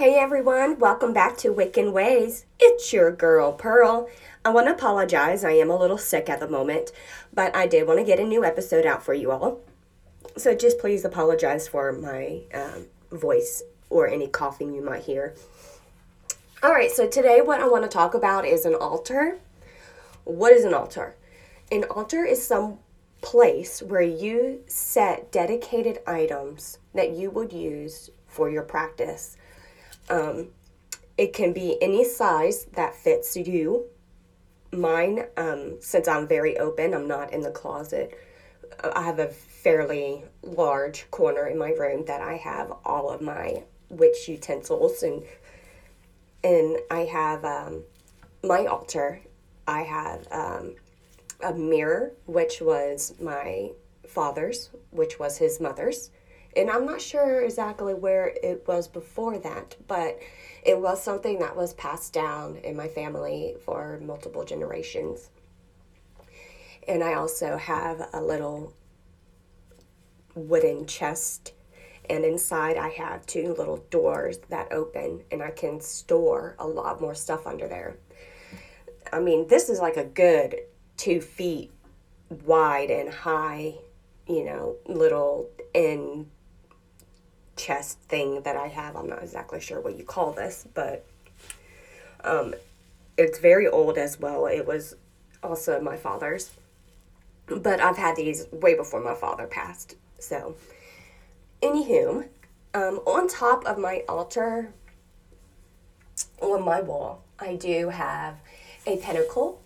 Hey everyone, welcome back to Wiccan Ways. It's your girl Pearl. I want to apologize, I am a little sick at the moment, but I did want to get a new episode out for you all. So just please apologize for my um, voice or any coughing you might hear. All right, so today what I want to talk about is an altar. What is an altar? An altar is some place where you set dedicated items that you would use for your practice um, it can be any size that fits you. Mine, um, since I'm very open, I'm not in the closet. Uh, I have a fairly large corner in my room that I have all of my witch utensils and and I have um, my altar. I have um, a mirror, which was my father's, which was his mother's and I'm not sure exactly where it was before that, but it was something that was passed down in my family for multiple generations. And I also have a little wooden chest, and inside I have two little doors that open, and I can store a lot more stuff under there. I mean, this is like a good two feet wide and high, you know, little in chest thing that I have. I'm not exactly sure what you call this, but um, it's very old as well. It was also my father's, but I've had these way before my father passed. So, anywho, um, on top of my altar, on my wall, I do have a pentacle,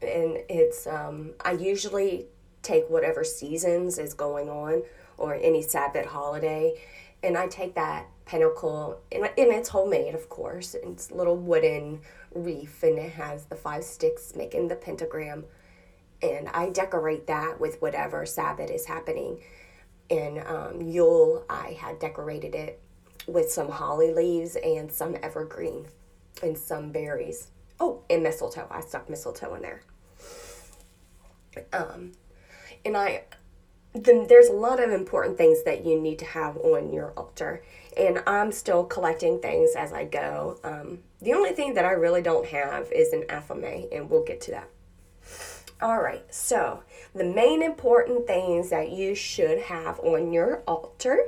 and it's um, I usually take whatever seasons is going on or any Sabbath holiday and I take that pentacle, and, and it's homemade, of course. It's little wooden reef, and it has the five sticks making the pentagram. And I decorate that with whatever Sabbath is happening. And um, Yule, I had decorated it with some holly leaves and some evergreen and some berries. Oh, and mistletoe. I stuck mistletoe in there. Um, and I then there's a lot of important things that you need to have on your altar. And I'm still collecting things as I go. Um, the only thing that I really don't have is an athame, and we'll get to that. All right, so the main important things that you should have on your altar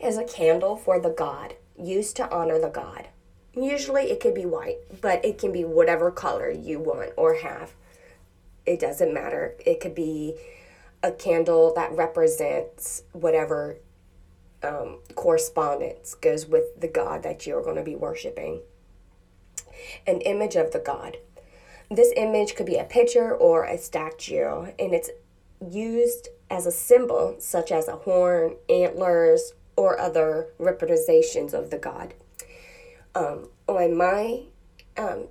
is a candle for the God, used to honor the God. Usually it could be white, but it can be whatever color you want or have. It doesn't matter. It could be a candle that represents whatever um, correspondence goes with the God that you're going to be worshiping. An image of the God. This image could be a picture or a statue, and it's used as a symbol, such as a horn, antlers, or other representations of the God. Um, on my um,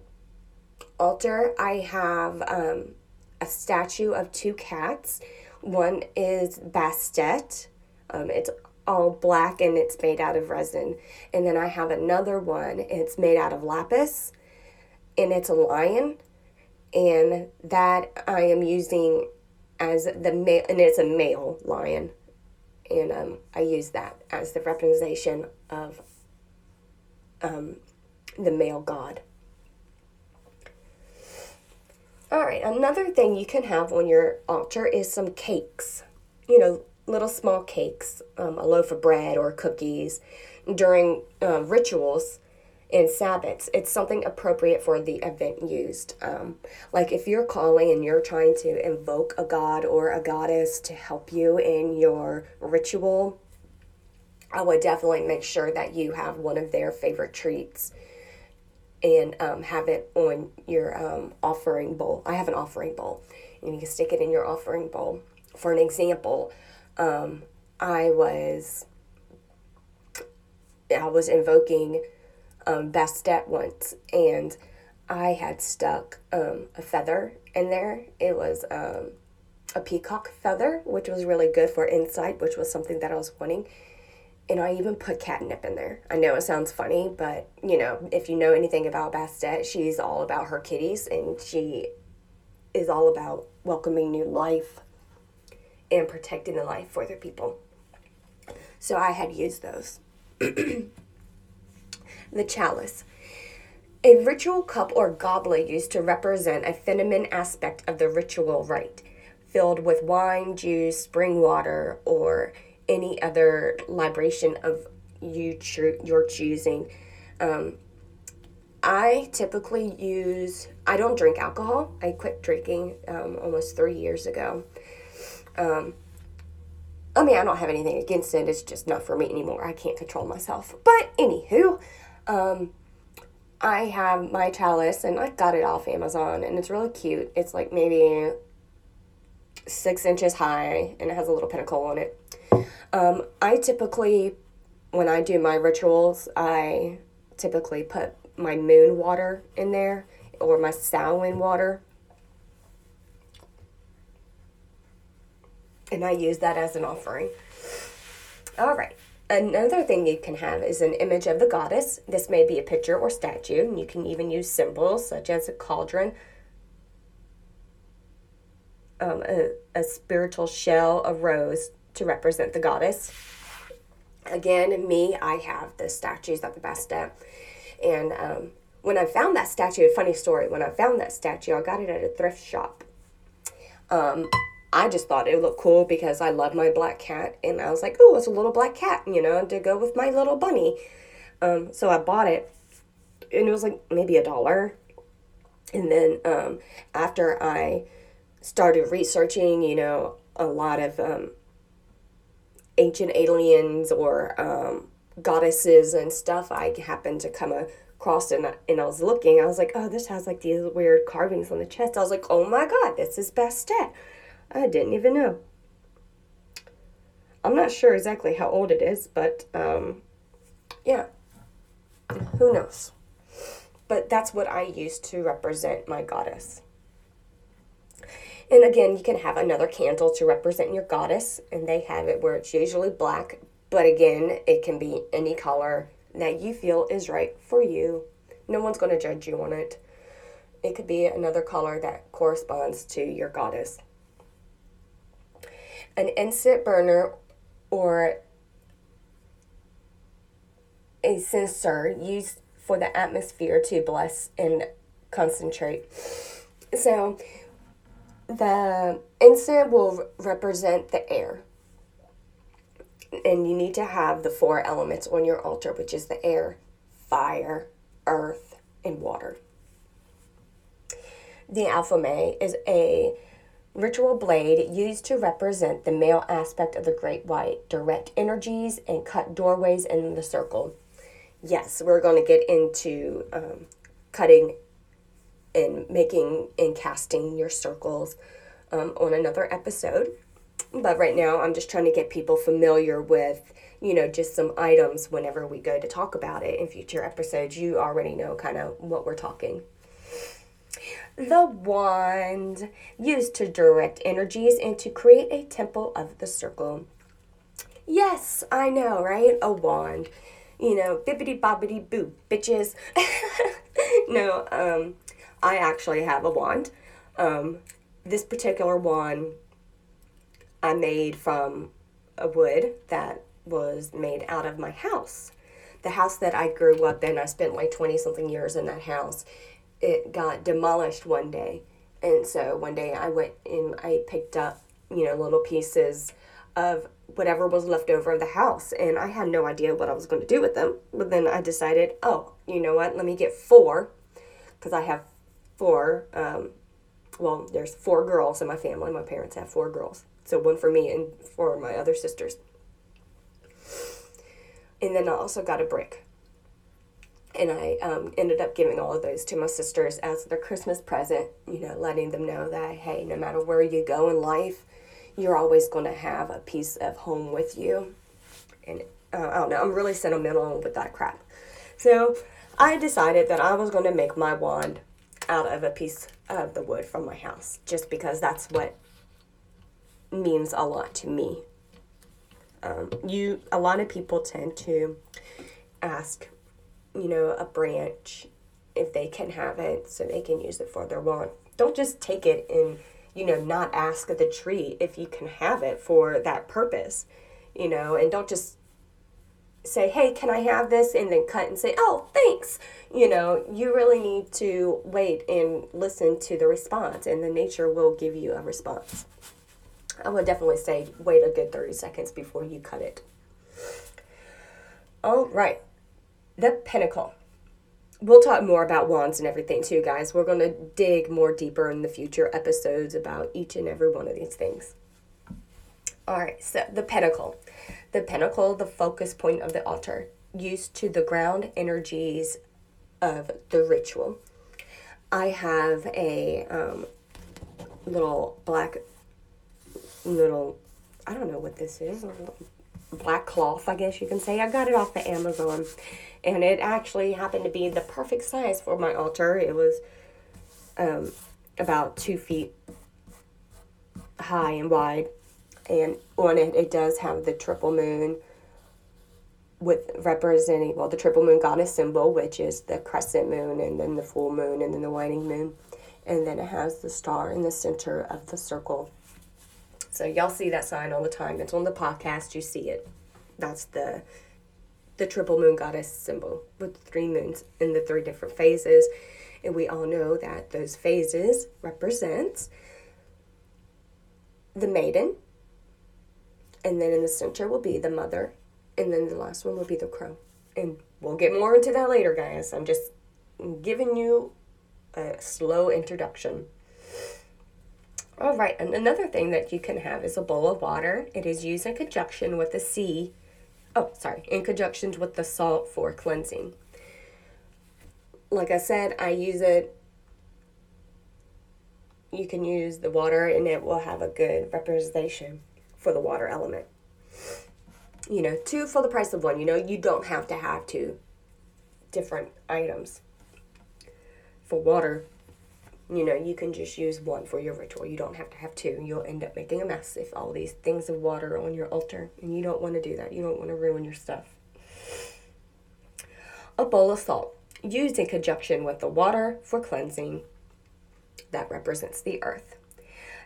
altar, I have um, a statue of two cats one is Bastet. Um, it's all black and it's made out of resin. And then I have another one. It's made out of lapis and it's a lion. And that I am using as the male, and it's a male lion. And um, I use that as the representation of um, the male god. All right, another thing you can have on your altar is some cakes. You know, little small cakes, um, a loaf of bread or cookies during uh, rituals and Sabbaths. It's something appropriate for the event used. Um, like if you're calling and you're trying to invoke a god or a goddess to help you in your ritual, I would definitely make sure that you have one of their favorite treats and um, have it on your um, offering bowl. I have an offering bowl, and you can stick it in your offering bowl. For an example, um, I was I was invoking um, Bastet once, and I had stuck um, a feather in there. It was um, a peacock feather, which was really good for insight, which was something that I was wanting and I even put catnip in there. I know it sounds funny, but you know, if you know anything about Bastet, she's all about her kitties and she is all about welcoming new life and protecting the life for other people. So I had used those. The chalice. A ritual cup or goblet used to represent a feminine aspect of the ritual rite, filled with wine, juice, spring water, or any other libation of you cho- your choosing. Um, I typically use, I don't drink alcohol. I quit drinking um, almost three years ago. Um, I mean, I don't have anything against it. It's just not for me anymore. I can't control myself. But anywho, um, I have my chalice and I got it off Amazon and it's really cute. It's like maybe six inches high and it has a little pinnacle on it. Um, I typically, when I do my rituals, I typically put my moon water in there or my Samhain water. And I use that as an offering. All right. Another thing you can have is an image of the goddess. This may be a picture or statue, and you can even use symbols such as a cauldron, um, a, a spiritual shell, a rose to represent the goddess. Again, me, I have the statues at the Bastet. And um, when I found that statue, funny story, when I found that statue, I got it at a thrift shop. Um, I just thought it looked cool because I love my black cat. And I was like, oh, it's a little black cat, you know, to go with my little bunny. Um, so I bought it. And it was like maybe a dollar. And then um, after I started researching, you know, a lot of um, ancient aliens or um, goddesses and stuff, I happened to come across and, and I was looking. I was like, oh, this has like these weird carvings on the chest. I was like, oh my god, this is Bastet. I didn't even know. I'm not sure exactly how old it is, but um, yeah, who knows? But that's what I use to represent my goddess. And again, you can have another candle to represent your goddess, and they have it where it's usually black, but again, it can be any color that you feel is right for you. No one's going to judge you on it. It could be another color that corresponds to your goddess. An incense burner or a censer used for the atmosphere to bless and concentrate. So, the incense will represent the air. And you need to have the four elements on your altar, which is the air, fire, earth, and water. The alphabet is a ritual blade used to represent the male aspect of the great rite, direct energies, and cut doorways in the circle. Yes, we're going to get into um, cutting and making and casting your circles um, on another episode. But right now, I'm just trying to get people familiar with, you know, just some items whenever we go to talk about it in future episodes. You already know kind of what we're talking. The wand used to direct energies and to create a temple of the circle. Yes, I know, right? A wand. You know, bibbity bobbity boo, bitches. no, um, I actually have a wand. Um, this particular wand I made from a wood that was made out of my house. The house that I grew up in, I spent like 20 something years in that house. It got demolished one day. And so one day I went and I picked up, you know, little pieces of whatever was left over of the house. And I had no idea what I was going to do with them. But then I decided, oh, you know what? Let me get four because I have four. Um, well, there's four girls in my family. My parents have four girls. So one for me and for my other sisters. And then I also got a brick. And I um, ended up giving all of those to my sisters as their Christmas present, you know, letting them know that, hey, no matter where you go in life, you're always going to have a piece of home with you. And uh, I don't know, I'm really sentimental with that crap. So I decided that I was going to make my wand out of a piece of the wood from my house just because that's what means a lot to me. Um, you a lot of people tend to ask, you know, a branch if they can have it so they can use it for their wand. Don't just take it and you know not ask the tree if you can have it for that purpose, you know, and don't just say, hey, can I have this? And then cut and say, oh, thanks. You know, you really need to wait and listen to the response, and the nature will give you a response. I would definitely say wait a good 30 seconds before you cut it. All right, the pentacle. We'll talk more about wands and everything too, guys. We're going to dig more deeper in the future episodes about each and every one of these things. All right, so the pentacle. The pinnacle, the focus point of the altar, used to the ground energies of the ritual. I have a um, little black, little, I don't know what this is, black cloth, I guess you can say. I got it off the Amazon, and it actually happened to be the perfect size for my altar. It was um, about two feet high and wide and on it it does have the triple moon with representing well the triple moon goddess symbol which is the crescent moon and then the full moon and then the waning moon. And then it has the star in the center of the circle. So y'all see that sign all the time. It's on the podcast. You see it. That's the the triple moon goddess symbol with three moons in the three different phases. And we all know that those phases represent the maiden and then in the center will be the mother, and then the last one will be the crone. And we'll get more into that later, guys. I'm just giving you a slow introduction. All right, and another thing that you can have is a bowl of water. It is used in conjunction with the sea. Oh, sorry, in conjunction with the salt for cleansing. Like I said, I use it. You can use the water, and it will have a good representation for the water element. You know, two for the price of one. You know, you don't have to have two different items. For water, you know, you can just use one for your ritual. You don't have to have two. You'll end up making a mess if all these things of water on your altar, and you don't want to do that. You don't want to ruin your stuff. A bowl of salt, used in conjunction with the water for cleansing, that represents the earth.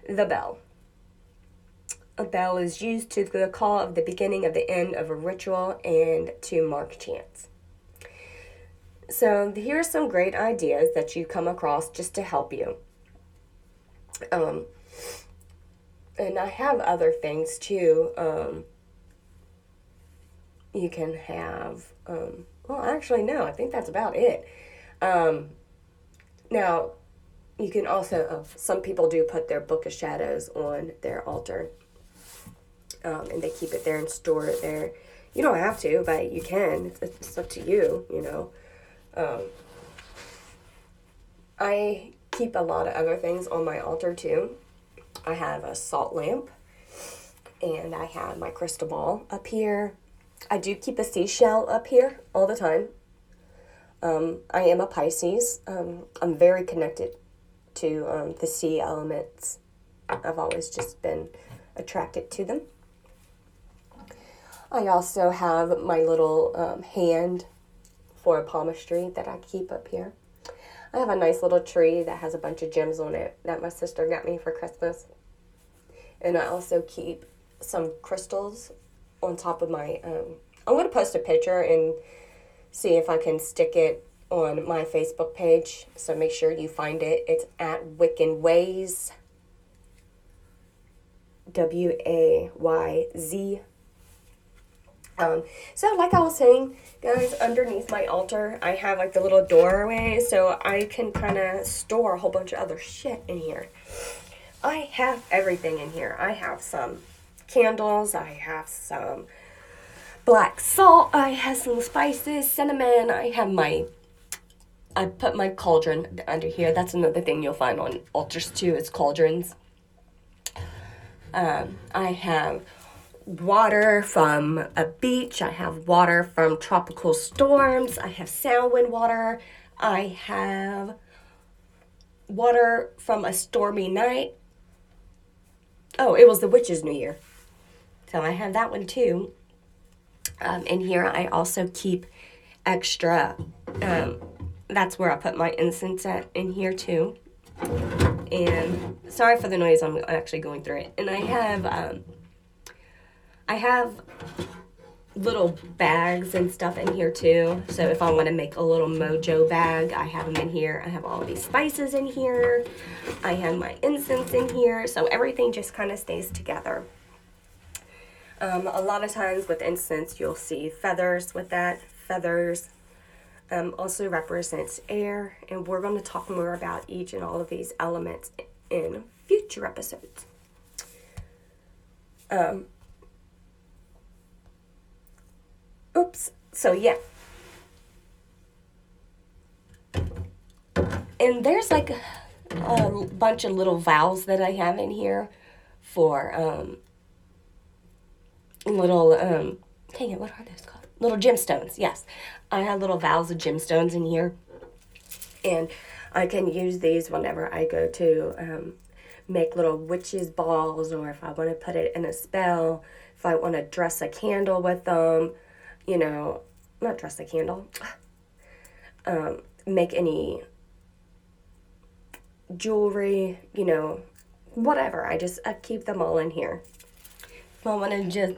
The bell, a bell is used to the call of the beginning of the end of a ritual and to mark chants. So here are some great ideas that you come across just to help you. Um, and I have other things too. Um, you can have, um, well, actually, no, I think that's about it. Um, now, you can also, uh, some people do put their Book of Shadows on their altar um, and they keep it there and store it there. You don't have to, but you can. It's, it's up to you, you know. Um, I keep a lot of other things on my altar too. I have a salt lamp and I have my crystal ball up here. I do keep a seashell up here all the time. Um, I am a Pisces. Um, I'm very connected to um, the sea elements. I've always just been attracted to them. I also have my little um, hand for a palmistry that I keep up here. I have a nice little tree that has a bunch of gems on it that my sister got me for Christmas. And I also keep some crystals on top of my. Um, I'm going to post a picture and see if I can stick it on my Facebook page. So make sure you find it. It's at Wiccan Ways. W A Y Z um, so like I was saying, guys, underneath my altar, I have like the little doorway so I can kind of store a whole bunch of other shit in here. I have everything in here. I have some candles, I have some black salt, I have some spices, cinnamon, I have my I put my cauldron under here. That's another thing you'll find on altars too, is cauldrons. Um, I have water from a beach. I have water from tropical storms. I have Samhain water. I have water from a stormy night. Oh, it was the Witch's New Year. So I have that one too. Um, and here I also keep extra. Um, that's where I put my incense at in here too. And sorry for the noise, I'm actually going through it. And I have um, I have little bags and stuff in here too. So if I want to make a little mojo bag, I have them in here. I have all these spices in here. I have my incense in here. So everything just kind of stays together. Um, a lot of times with incense, you'll see feathers with that. Feathers um, also represents air, and we're going to talk more about each and all of these elements in future episodes. Um, oops. So yeah. And there's like a bunch of little vowels that I have in here for um, little um, dang it, what are those called? Little gemstones. Yes, I have little vowels of gemstones in here, and I can use these whenever I go to um, make little witches balls, or if I want to put it in a spell, if I want to dress a candle with them, you know, not dress a candle, um, make any jewelry, you know, whatever. I just I keep them all in here. I want to just,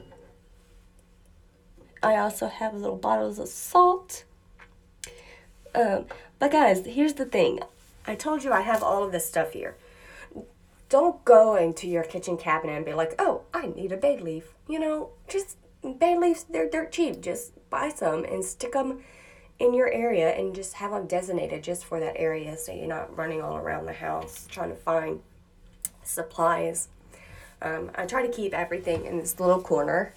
I also have little bottles of salt. Um, but guys, here's the thing. I told you I have all of this stuff here. Don't go into your kitchen cabinet and be like, oh, I need a bay leaf. You know, just bay leaves, they're dirt cheap. Just buy some and stick them in your area and just have them designated just for that area so you're not running all around the house trying to find supplies. Um, I try to keep everything in this little corner.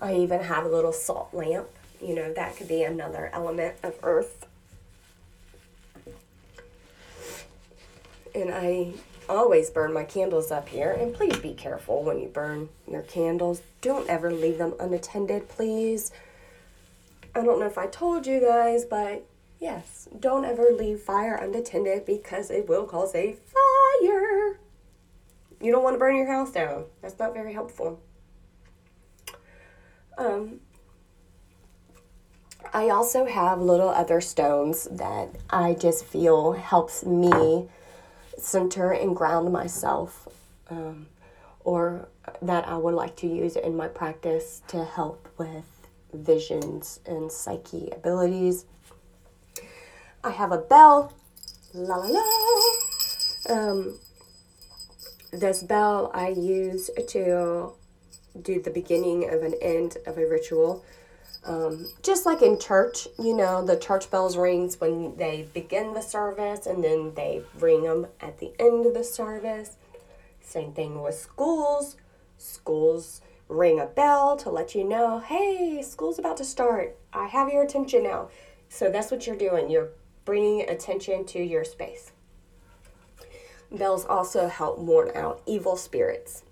I even have a little salt lamp. You know, that could be another element of earth. And I always burn my candles up here. And please be careful when you burn your candles. Don't ever leave them unattended, please. I don't know if I told you guys, but yes, don't ever leave fire unattended because it will cause a fire. You don't want to burn your house down. That's not very helpful. Um, I also have little other stones that I just feel helps me center and ground myself, um, or that I would like to use in my practice to help with visions and psyche abilities. I have a bell, la la la. Um, this bell I use to do the beginning of an end of a ritual. Um, just like in church, you know, the church bells rings when they begin the service and then they ring them at the end of the service. Same thing with schools. Schools ring a bell to let you know, hey, school's about to start. I have your attention now. So that's what you're doing. You're bringing attention to your space. Bells also help warn out evil spirits.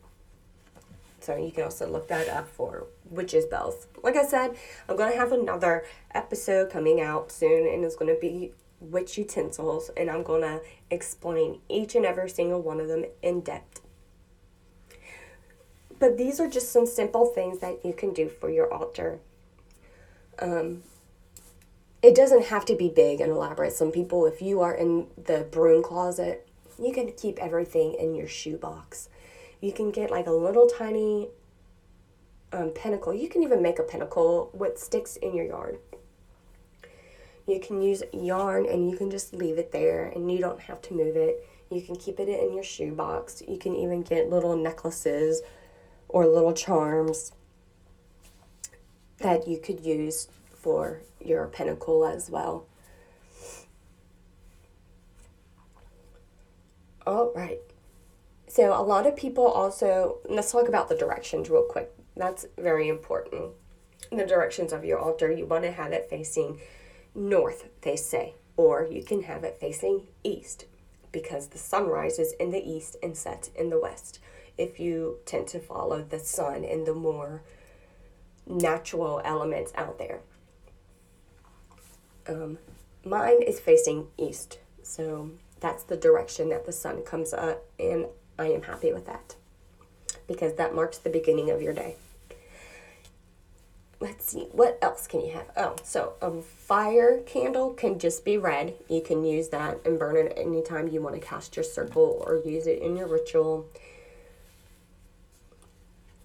So you can also look that up for witches' bells. Like I said, I'm going to have another episode coming out soon, and it's going to be witch utensils, and I'm going to explain each and every single one of them in depth. But these are just some simple things that you can do for your altar. Um, it doesn't have to be big and elaborate. Some people, if you are in the broom closet, you can keep everything in your shoebox you can get like a little tiny um, pinnacle. You can even make a pinnacle with sticks in your yard. You can use yarn and you can just leave it there and you don't have to move it. You can keep it in your shoebox. You can even get little necklaces or little charms that you could use for your pinnacle as well. All right. So a lot of people also, let's talk about the directions real quick. That's very important. The directions of your altar, you want to have it facing north, they say, or you can have it facing east because the sun rises in the east and sets in the west. If you tend to follow the sun and the more natural elements out there. Um, mine is facing east, so that's the direction that the sun comes up and I am happy with that because that marks the beginning of your day. Let's see, what else can you have? Oh, so a fire candle can just be red. You can use that and burn it anytime you want to cast your circle or use it in your ritual.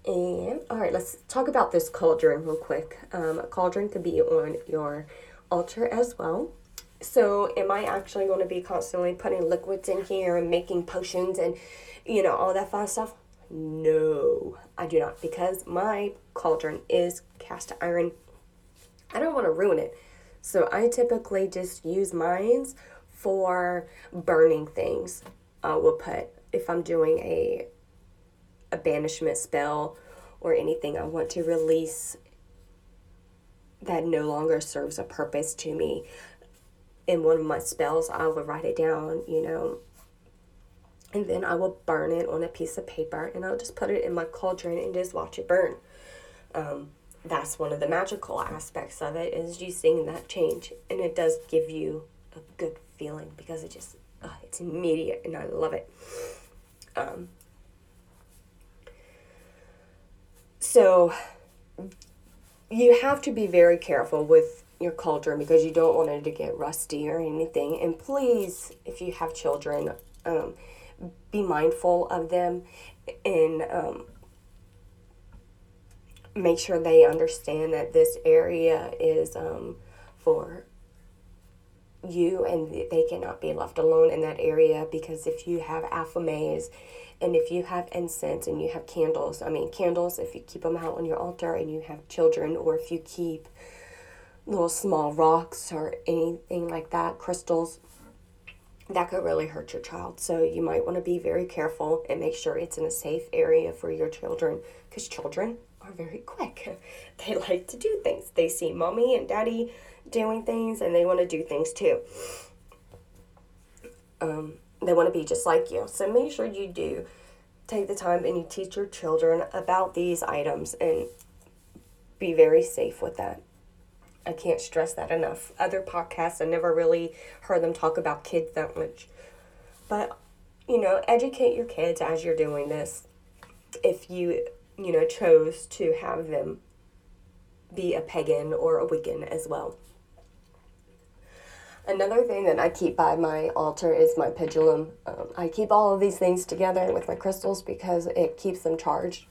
And all right, let's talk about this cauldron real quick. Um, a cauldron could be on your altar as well. So, am I actually going to be constantly putting liquids in here and making potions and, you know, all that fun stuff? No, I do not because my cauldron is cast iron. I don't want to ruin it. So, I typically just use mines for burning things. I will put, if I'm doing a, a banishment spell or anything I want to release that no longer serves a purpose to me, in one of my spells, I will write it down, you know, and then I will burn it on a piece of paper and I'll just put it in my cauldron and just watch it burn. Um, that's one of the magical aspects of it is you seeing that change and it does give you a good feeling because it just uh, it's immediate and I love it. Um, so you have to be very careful with your cauldron because you don't want it to get rusty or anything. And please, if you have children, um, be mindful of them and um, make sure they understand that this area is um, for you and they cannot be left alone in that area because if you have athames and if you have incense and you have candles, I mean, candles, if you keep them out on your altar and you have children, or if you keep little small rocks or anything like that, crystals, that could really hurt your child. So you might want to be very careful and make sure it's in a safe area for your children because children are very quick. They like to do things. They see mommy and daddy doing things and they want to do things too. Um, they want to be just like you. So make sure you do take the time and you teach your children about these items and be very safe with that. I can't stress that enough. Other podcasts, I never really heard them talk about kids that much. But, you know, educate your kids as you're doing this. If you, you know, chose to have them be a pagan or a Wiccan as well. Another thing that I keep by my altar is my pendulum. Um, I keep all of these things together with my crystals because it keeps them charged.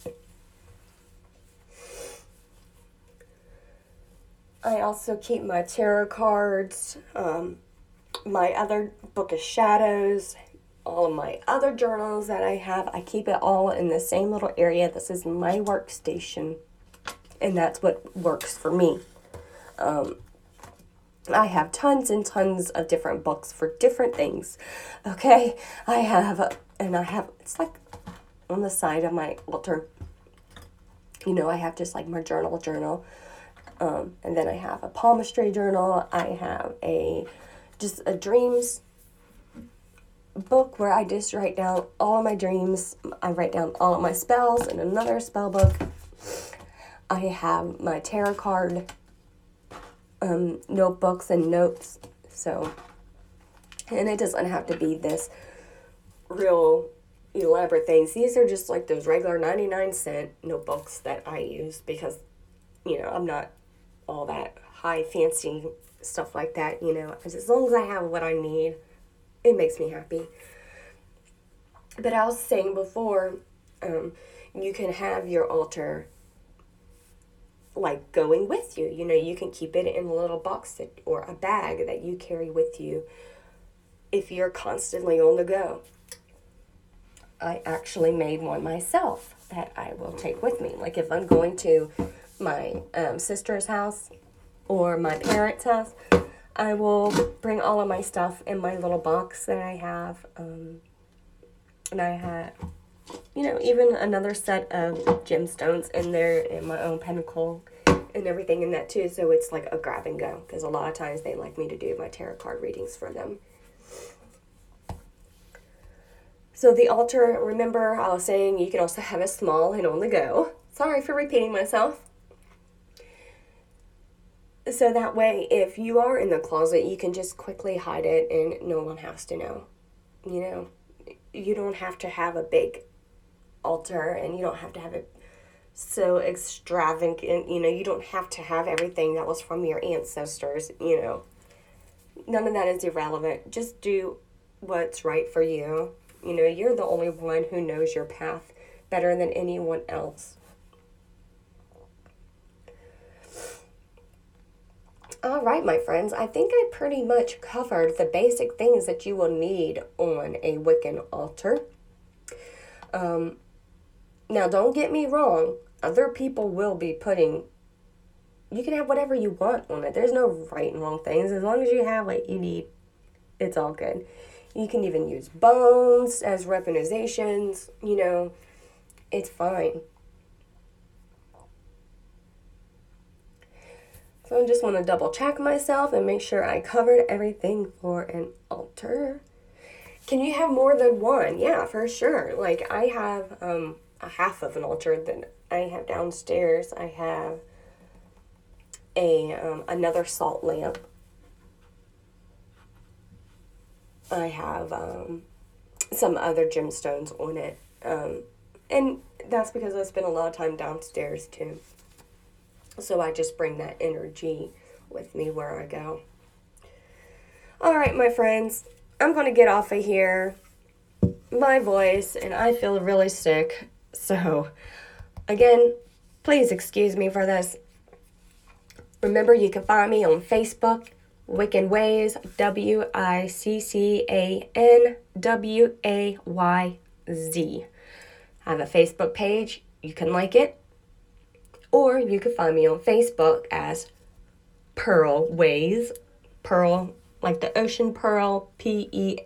I also keep my tarot cards, um, my other book of shadows, all of my other journals that I have. I keep it all in the same little area. This is my workstation, and that's what works for me. Um, I have tons and tons of different books for different things. Okay, I have, and I have, it's like on the side of my altar. You know, I have just like my journal, journal. Um, and then I have a palmistry journal. I have a just a dreams book where I just write down all of my dreams. I write down all of my spells in another spell book. I have my tarot card um, notebooks and notes. So, and it doesn't have to be this real elaborate things. These are just like those regular 99 cent notebooks that I use because, you know, I'm not all that high fancy stuff like that, you know. As long as I have what I need, it makes me happy. But I was saying before, um, you can have your altar like going with you. You know, you can keep it in a little box that, or a bag that you carry with you if you're constantly on the go. I actually made one myself that I will take with me. Like if I'm going to my um, sister's house or my parents' house, I will bring all of my stuff in my little box that I have. Um, and I had you know, even another set of gemstones in there and my own pentacle and everything in that too. So it's like a grab and go because a lot of times they like me to do my tarot card readings for them. So the altar, remember I was saying you can also have a small and on the go. Sorry for repeating myself. So that way, if you are in the closet, you can just quickly hide it and no one has to know. You know, you don't have to have a big altar and you don't have to have it so extravagant you know you don't have to have everything that was from your ancestors you know. None of that is irrelevant. Just do what's right for you. You know you're the only one who knows your path better than anyone else All right, my friends, I think I pretty much covered the basic things that you will need on a Wiccan altar. Um, now, don't get me wrong, other people will be putting, you can have whatever you want on it. There's no right and wrong things. As long as you have what you need, it's all good. You can even use bones as weaponizations, you know, it's fine. So I just want to double check myself and make sure I covered everything for an altar. Can you have more than one? Yeah, for sure. Like I have um, a half of an altar that I have downstairs. I have a um, another salt lamp. I have um, some other gemstones on it. Um, and that's because I spend a lot of time downstairs too. So I just bring that energy with me where I go. All right, my friends, I'm going to get off of here. My voice, and I feel really sick. So, again, please excuse me for this. Remember, you can find me on Facebook, Wiccan Ways, W I C C A N W A Y Z. I have a Facebook page. You can like it. Or you can find me on Facebook as Pearl Ways. Pearl, like the ocean pearl, P E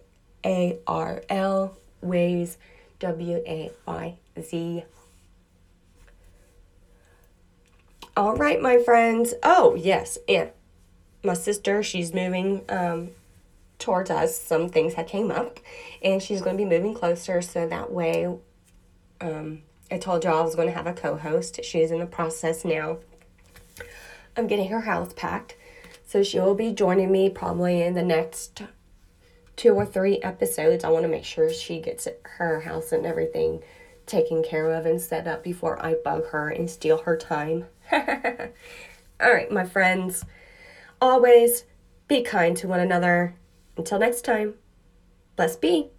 A R L, Ways, W A Y Z. All right, my friends. Oh, yes, and my sister, she's moving um, towards us. Some things had came up, and she's going to be moving closer, so that way um, I told y'all I was going to have a co host. She's in the process now. I'm getting her house packed. So she will be joining me probably in the next two or three episodes. I want to make sure she gets her house and everything taken care of and set up before I bug her and steal her time. All right, my friends, always be kind to one another. Until next time, bless be.